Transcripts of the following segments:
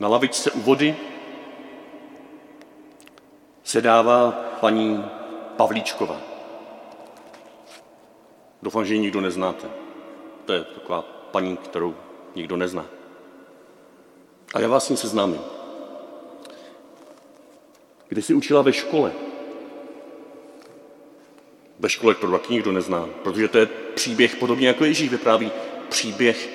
Na lavičce u vody sedává paní Pavlíčková. Doufám, že ji nikdo neznáte. To je taková paní, kterou nikdo nezná. A já vás s ní seznámím. Kdy jsi učila ve škole? Ve škole to taky nikdo nezná, protože to je příběh podobně jako Ježíš vypráví. Příběh,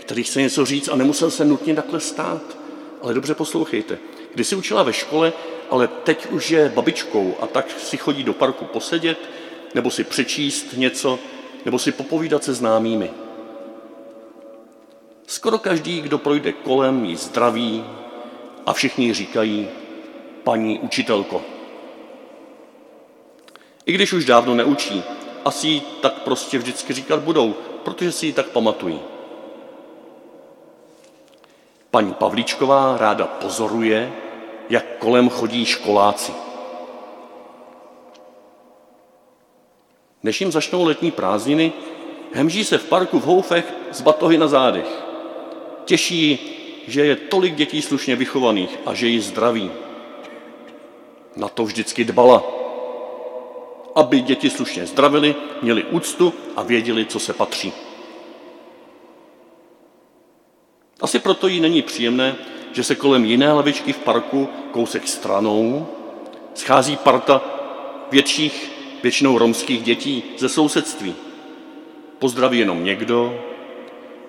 který chce něco říct a nemusel se nutně takhle stát. Ale dobře poslouchejte. Když jsi učila ve škole, ale teď už je babičkou a tak si chodí do parku posedět, nebo si přečíst něco, nebo si popovídat se známými. Skoro každý, kdo projde kolem, jí zdraví a všichni říkají, paní učitelko. I když už dávno neučí, asi ji tak prostě vždycky říkat budou, protože si ji tak pamatují. Paní Pavlíčková ráda pozoruje, jak kolem chodí školáci. Než jim začnou letní prázdniny, hemží se v parku v Houfech z batohy na zádech. Těší, že je tolik dětí slušně vychovaných a že ji zdraví. Na to vždycky dbala. Aby děti slušně zdravili, měli úctu a věděli, co se patří. Asi proto jí není příjemné, že se kolem jiné lavičky v parku, kousek stranou, schází parta větších většinou romských dětí ze sousedství. Pozdraví jenom někdo,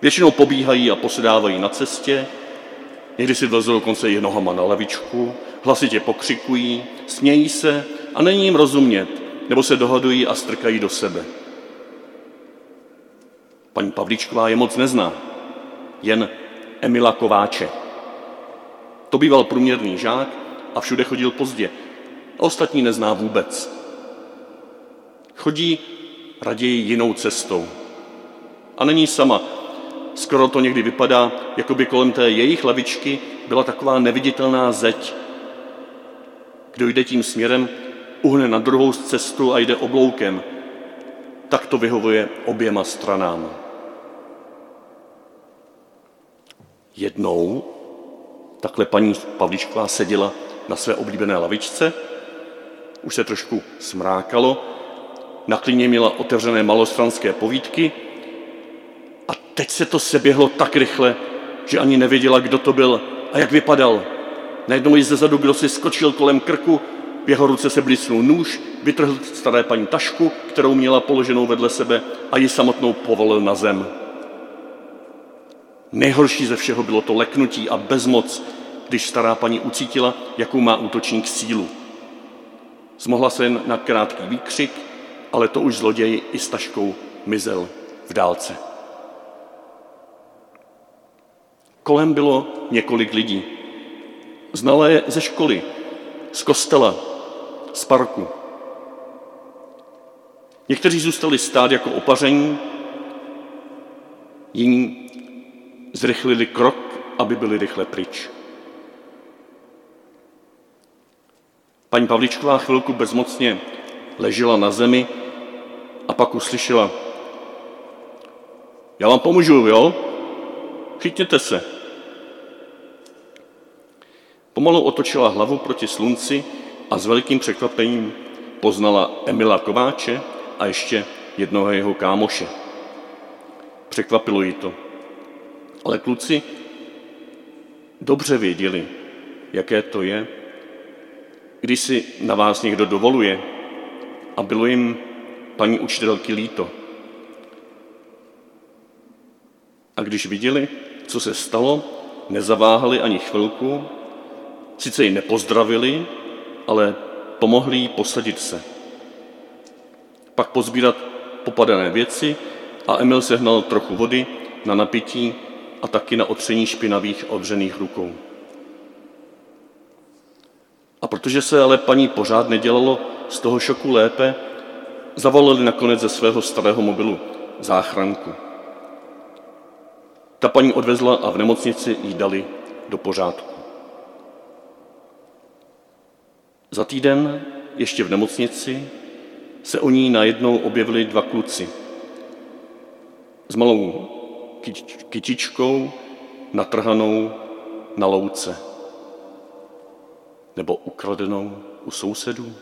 většinou pobíhají a posedávají na cestě, někdy si vlezou dokonce i nohama na lavičku, hlasitě pokřikují, smějí se a není jim rozumět, nebo se dohadují a strkají do sebe. Paní Pavlíčková je moc nezná, jen Emila Kováče. To býval průměrný žák a všude chodil pozdě. A ostatní nezná vůbec. Chodí raději jinou cestou. A není sama. Skoro to někdy vypadá, jako by kolem té jejich lavičky byla taková neviditelná zeď. Kdo jde tím směrem, uhne na druhou cestu a jde obloukem. Tak to vyhovuje oběma stranám. Jednou takhle paní Pavličková seděla na své oblíbené lavičce, už se trošku smrákalo na klíně měla otevřené malostranské povídky a teď se to seběhlo tak rychle, že ani nevěděla, kdo to byl a jak vypadal. Najednou jí zezadu kdo si skočil kolem krku, v jeho ruce se blísnul nůž, vytrhl staré paní tašku, kterou měla položenou vedle sebe a ji samotnou povolil na zem. Nejhorší ze všeho bylo to leknutí a bezmoc, když stará paní ucítila, jakou má útočník sílu. Zmohla se jen na krátký výkřik, ale to už zloděj i s taškou mizel v dálce. Kolem bylo několik lidí. Znalé ze školy, z kostela, z parku. Někteří zůstali stát jako opaření, jiní zrychlili krok, aby byli rychle pryč. Paní Pavličková chvilku bezmocně ležela na zemi a pak uslyšela, já vám pomůžu, jo? Chytněte se. Pomalu otočila hlavu proti slunci a s velikým překvapením poznala Emila Kováče a ještě jednoho jeho kámoše. Překvapilo jí to. Ale kluci dobře věděli, jaké to je, když si na vás někdo dovoluje a bylo jim paní učitelky líto. A když viděli, co se stalo, nezaváhali ani chvilku, sice ji nepozdravili, ale pomohli jí posadit se. Pak pozbírat popadané věci a Emil sehnal trochu vody na napití a taky na otření špinavých odřených rukou. A protože se ale paní pořád nedělalo z toho šoku lépe, zavolali nakonec ze svého starého mobilu záchranku. Ta paní odvezla a v nemocnici jí dali do pořádku. Za týden ještě v nemocnici se o ní najednou objevili dva kluci s malou kytičkou natrhanou na louce nebo ukradenou u sousedů?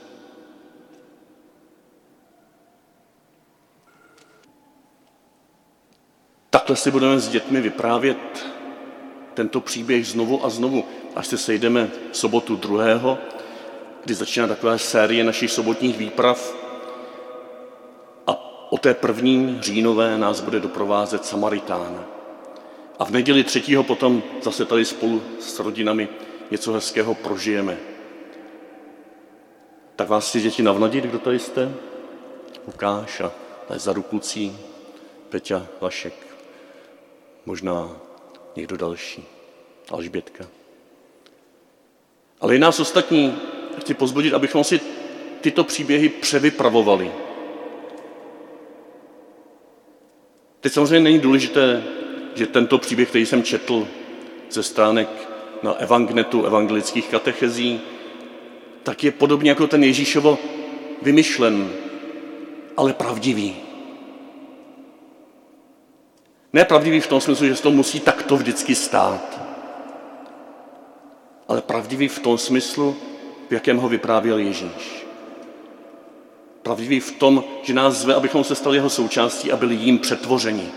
Takhle si budeme s dětmi vyprávět tento příběh znovu a znovu, až se sejdeme v sobotu druhého, kdy začíná taková série našich sobotních výprav o té první říjnové nás bude doprovázet Samaritán. A v neděli třetího potom zase tady spolu s rodinami něco hezkého prožijeme. Tak vás chci děti navnadit, kdo tady jste? Lukáš a za rukucí Peťa Vašek. Možná někdo další. Alžbětka. Ale i nás ostatní chci pozbudit, abychom si tyto příběhy převypravovali. Teď samozřejmě není důležité, že tento příběh, který jsem četl ze stránek na Evangnetu evangelických katechezí, tak je podobně jako ten Ježíšovo vymyšlen, ale pravdivý. Ne pravdivý v tom smyslu, že se to musí takto vždycky stát, ale pravdivý v tom smyslu, v jakém ho vyprávěl Ježíš. Pravdivý v tom, že nás zve, abychom se stali jeho součástí a byli jím přetvořeni.